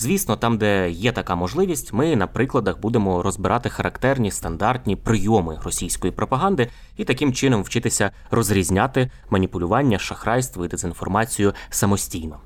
Звісно, там, де є така можливість, ми на прикладах будемо розбирати характерні стандартні прийоми російської пропаганди і таким чином вчитися розрізняти маніпулювання, шахрайство і дезінформацію самостійно.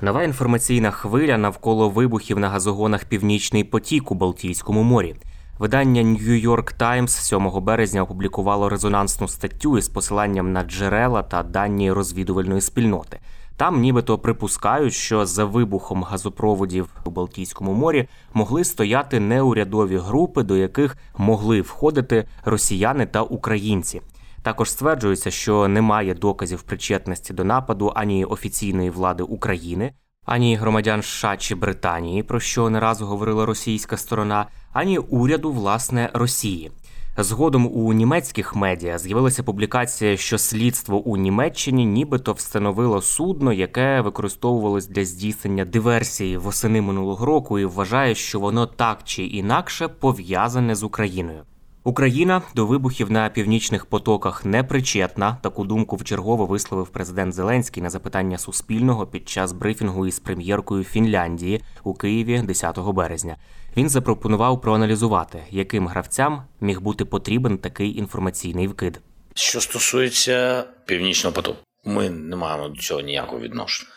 Нова інформаційна хвиля навколо вибухів на газогонах Північний потік у Балтійському морі. Видання New York Times 7 березня опублікувало резонансну статтю із посиланням на джерела та дані розвідувальної спільноти. Там нібито припускають, що за вибухом газопроводів у Балтійському морі могли стояти неурядові групи, до яких могли входити росіяни та українці. Також стверджується, що немає доказів причетності до нападу ані офіційної влади України, ані громадян США чи Британії, про що не раз говорила російська сторона, ані уряду власне Росії. Згодом у німецьких медіа з'явилася публікація, що слідство у Німеччині нібито встановило судно, яке використовувалось для здійснення диверсії восени минулого року, і вважає, що воно так чи інакше пов'язане з Україною. Україна до вибухів на північних потоках не причетна. Таку думку вчергово висловив президент Зеленський на запитання Суспільного під час брифінгу із прем'єркою Фінляндії у Києві 10 березня. Він запропонував проаналізувати, яким гравцям міг бути потрібен такий інформаційний вкид. Що стосується північного потоку, ми не маємо до цього ніякого відношення.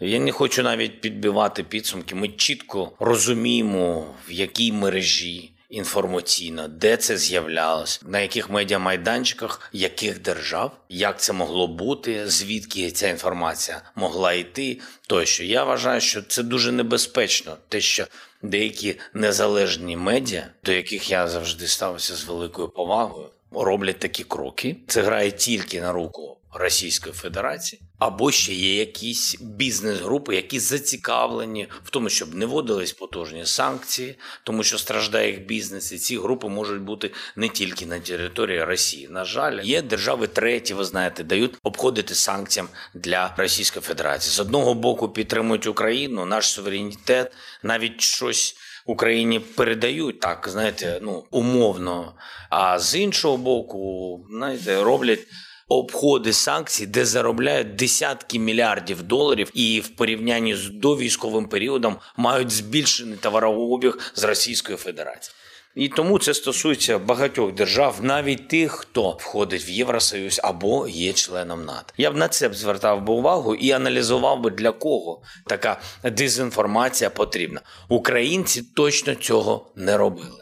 Я не хочу навіть підбивати підсумки. Ми чітко розуміємо, в якій мережі інформаційно, де це з'являлось, на яких медіамайданчиках, яких держав, як це могло бути, звідки ця інформація могла йти. Тощо я вважаю, що це дуже небезпечно, те, що деякі незалежні медіа, до яких я завжди ставився з великою повагою, роблять такі кроки. Це грає тільки на руку Російської Федерації, або ще є якісь бізнес-групи, які зацікавлені в тому, щоб не вводились потужні санкції, тому що страждає їх бізнес, і ці групи можуть бути не тільки на території Росії. На жаль, є держави треті, ви знаєте, дають обходити санкціям для Російської Федерації. З одного боку підтримують Україну, наш суверенітет, навіть щось. Україні передають так, знаєте, ну умовно. А з іншого боку, знаєте, роблять обходи санкцій, де заробляють десятки мільярдів доларів, і в порівнянні з довійськовим періодом мають збільшений товарообіг з Російської Федерації. І тому це стосується багатьох держав, навіть тих, хто входить в Євросоюз або є членом НАТО. Я б на це б звертав би увагу і аналізував би для кого така дезінформація потрібна. Українці точно цього не робили.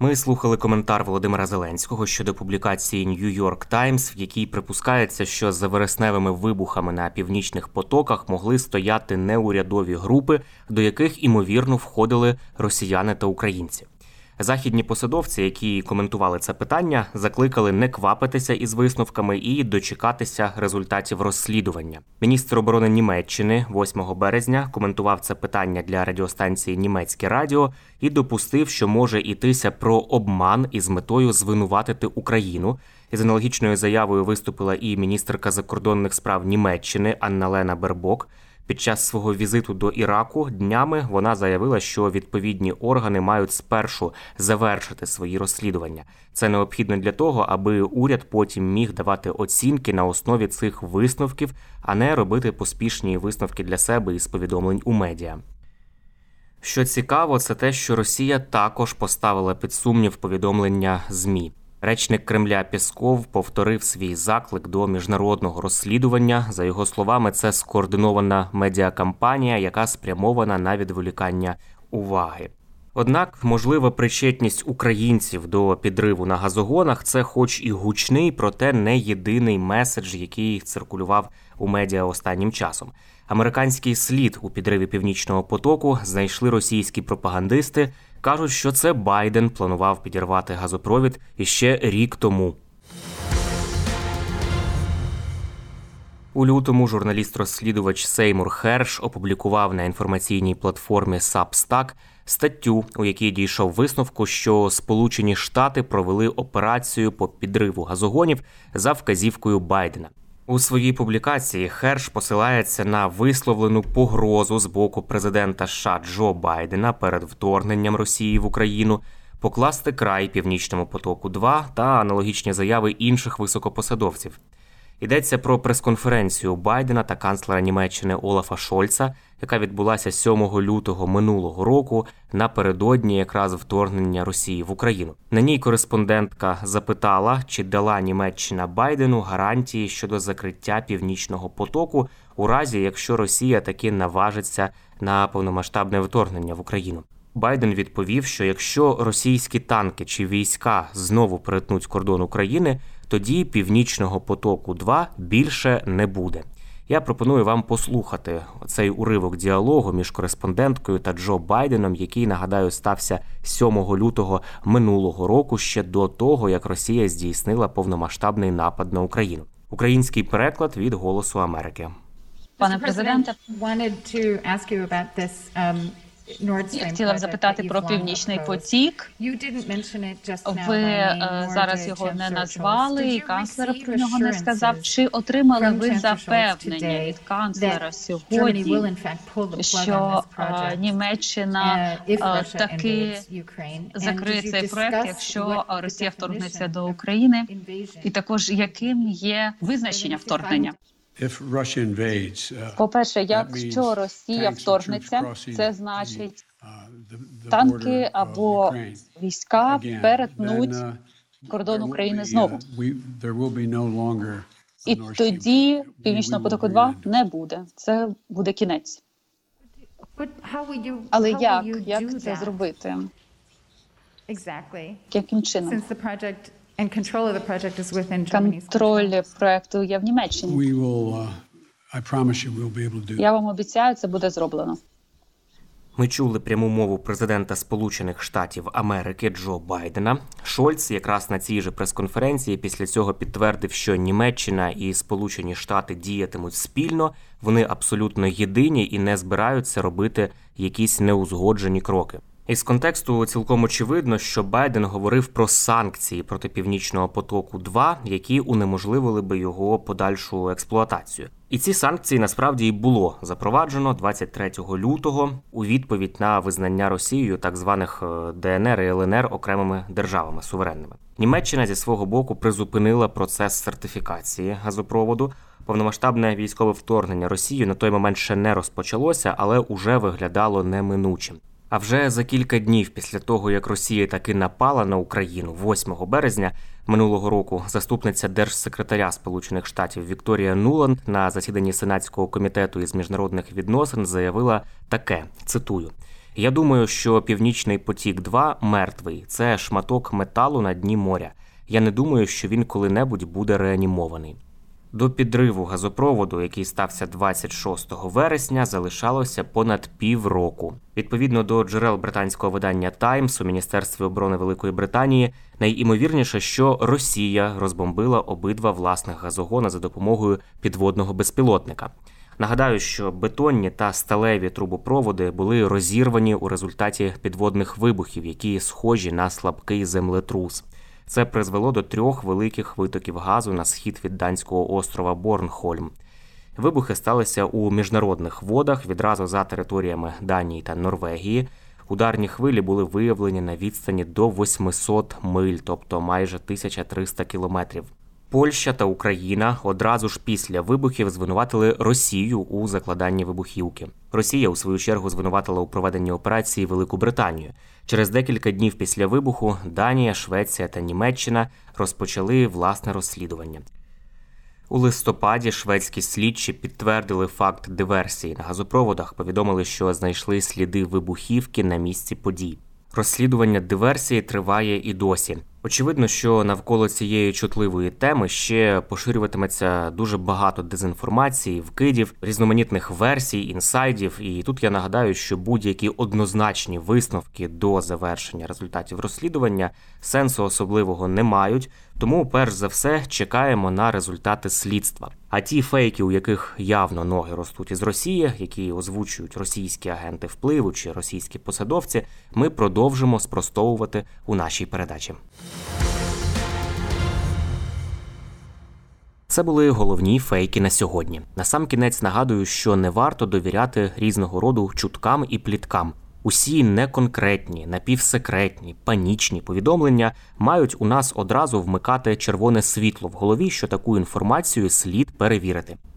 Ми слухали коментар Володимира Зеленського щодо публікації New York Times, в якій припускається, що за вересневими вибухами на північних потоках могли стояти неурядові групи, до яких імовірно входили росіяни та українці. Західні посадовці, які коментували це питання, закликали не квапитися із висновками і дочекатися результатів розслідування. Міністр оборони Німеччини 8 березня коментував це питання для радіостанції Німецьке Радіо і допустив, що може йтися про обман із метою звинуватити Україну. Із аналогічною заявою виступила і міністерка закордонних справ Німеччини Анна Лена Бербок. Під час свого візиту до Іраку днями вона заявила, що відповідні органи мають спершу завершити свої розслідування. Це необхідно для того, аби уряд потім міг давати оцінки на основі цих висновків, а не робити поспішні висновки для себе із повідомлень у медіа. Що цікаво, це те, що Росія також поставила під сумнів повідомлення ЗМІ. Речник Кремля Пісков повторив свій заклик до міжнародного розслідування. За його словами, це скоординована медіакампанія, яка спрямована на відволікання уваги. Однак можлива причетність українців до підриву на газогонах це, хоч і гучний, проте не єдиний меседж, який циркулював у медіа останнім часом. Американський слід у підриві північного потоку знайшли російські пропагандисти. Кажуть, що це Байден планував підірвати газопровід іще рік тому. У лютому журналіст-розслідувач Сеймур Херш опублікував на інформаційній платформі Substack статтю, у якій дійшов висновку, що Сполучені Штати провели операцію по підриву газогонів за вказівкою Байдена. У своїй публікації Херш посилається на висловлену погрозу з боку президента США Джо Байдена перед вторгненням Росії в Україну покласти край північному потоку. 2 та аналогічні заяви інших високопосадовців. Йдеться про прес-конференцію Байдена та канцлера Німеччини Олафа Шольца, яка відбулася 7 лютого минулого року напередодні якраз вторгнення Росії в Україну. На ній кореспондентка запитала, чи дала Німеччина Байдену гарантії щодо закриття північного потоку, у разі якщо Росія таки наважиться на повномасштабне вторгнення в Україну. Байден відповів, що якщо російські танки чи війська знову перетнуть кордон України, тоді північного потоку 2 більше не буде. Я пропоную вам послухати цей уривок діалогу між кореспонденткою та Джо Байденом, який нагадаю стався 7 лютого минулого року, ще до того як Росія здійснила повномасштабний напад на Україну. Український переклад від Голосу Америки. Пане президенте, я хотіла запитати про північний потік. Ви е, зараз його не назвали, і канцлер про нього не сказав. Чи отримали ви запевнення від канцлера сьогодні, що е, Німеччина е, таки закриє цей проект, якщо Росія вторгнеться до України, і також яким є визначення вторгнення? Uh, По-перше, якщо Росія вторгнеться, це значить uh, танки або війська перетнуть uh, кордон України знову. І тоді північного потоку 2 не буде. Це буде кінець. Але як, як це зробити? Яким чином? Контроль проекту є в Німеччині. Uh, Я вам обіцяю, це буде зроблено. Ми чули пряму мову президента Сполучених Штатів Америки Джо Байдена. Шольц якраз на цій же прес-конференції після цього підтвердив, що Німеччина і Сполучені Штати діятимуть спільно, вони абсолютно єдині і не збираються робити якісь неузгоджені кроки. Із контексту цілком очевидно, що Байден говорив про санкції проти північного потоку, 2 які унеможливили би його подальшу експлуатацію. І ці санкції насправді і було запроваджено 23 лютого у відповідь на визнання Росією так званих е, ДНР і ЛНР окремими державами суверенними. Німеччина зі свого боку призупинила процес сертифікації газопроводу. Повномасштабне військове вторгнення Росії на той момент ще не розпочалося, але уже виглядало неминучим. А вже за кілька днів після того, як Росія таки напала на Україну 8 березня минулого року, заступниця держсекретаря Сполучених Штатів Вікторія Нуланд на засіданні Сенатського комітету із міжнародних відносин заявила таке: цитую. Я думаю, що Північний потік 2 мертвий це шматок металу на дні моря. Я не думаю, що він коли-небудь буде реанімований. До підриву газопроводу, який стався 26 вересня, залишалося понад півроку. Відповідно до джерел британського видання Таймс у міністерстві оборони Великої Британії, найімовірніше, що Росія розбомбила обидва власних газогона за допомогою підводного безпілотника. Нагадаю, що бетонні та сталеві трубопроводи були розірвані у результаті підводних вибухів, які схожі на слабкий землетрус. Це призвело до трьох великих витоків газу на схід від данського острова Борнхольм. Вибухи сталися у міжнародних водах відразу за територіями Данії та Норвегії. Ударні хвилі були виявлені на відстані до 800 миль, тобто майже 1300 кілометрів. Польща та Україна одразу ж після вибухів звинуватили Росію у закладанні вибухівки. Росія у свою чергу звинуватила у проведенні операції Велику Британію. Через декілька днів після вибуху Данія, Швеція та Німеччина розпочали власне розслідування. У листопаді шведські слідчі підтвердили факт диверсії на газопроводах. Повідомили, що знайшли сліди вибухівки на місці подій. Розслідування диверсії триває і досі. Очевидно, що навколо цієї чутливої теми ще поширюватиметься дуже багато дезінформації, вкидів, різноманітних версій, інсайдів. І тут я нагадаю, що будь-які однозначні висновки до завершення результатів розслідування сенсу особливого не мають. Тому, перш за все, чекаємо на результати слідства. А ті фейки, у яких явно ноги ростуть із Росії, які озвучують російські агенти впливу чи російські посадовці, ми продовжимо спростовувати у нашій передачі. Це були головні фейки на сьогодні. На сам кінець нагадую, що не варто довіряти різного роду чуткам і пліткам. Усі неконкретні, напівсекретні, панічні повідомлення мають у нас одразу вмикати червоне світло в голові, що таку інформацію слід перевірити.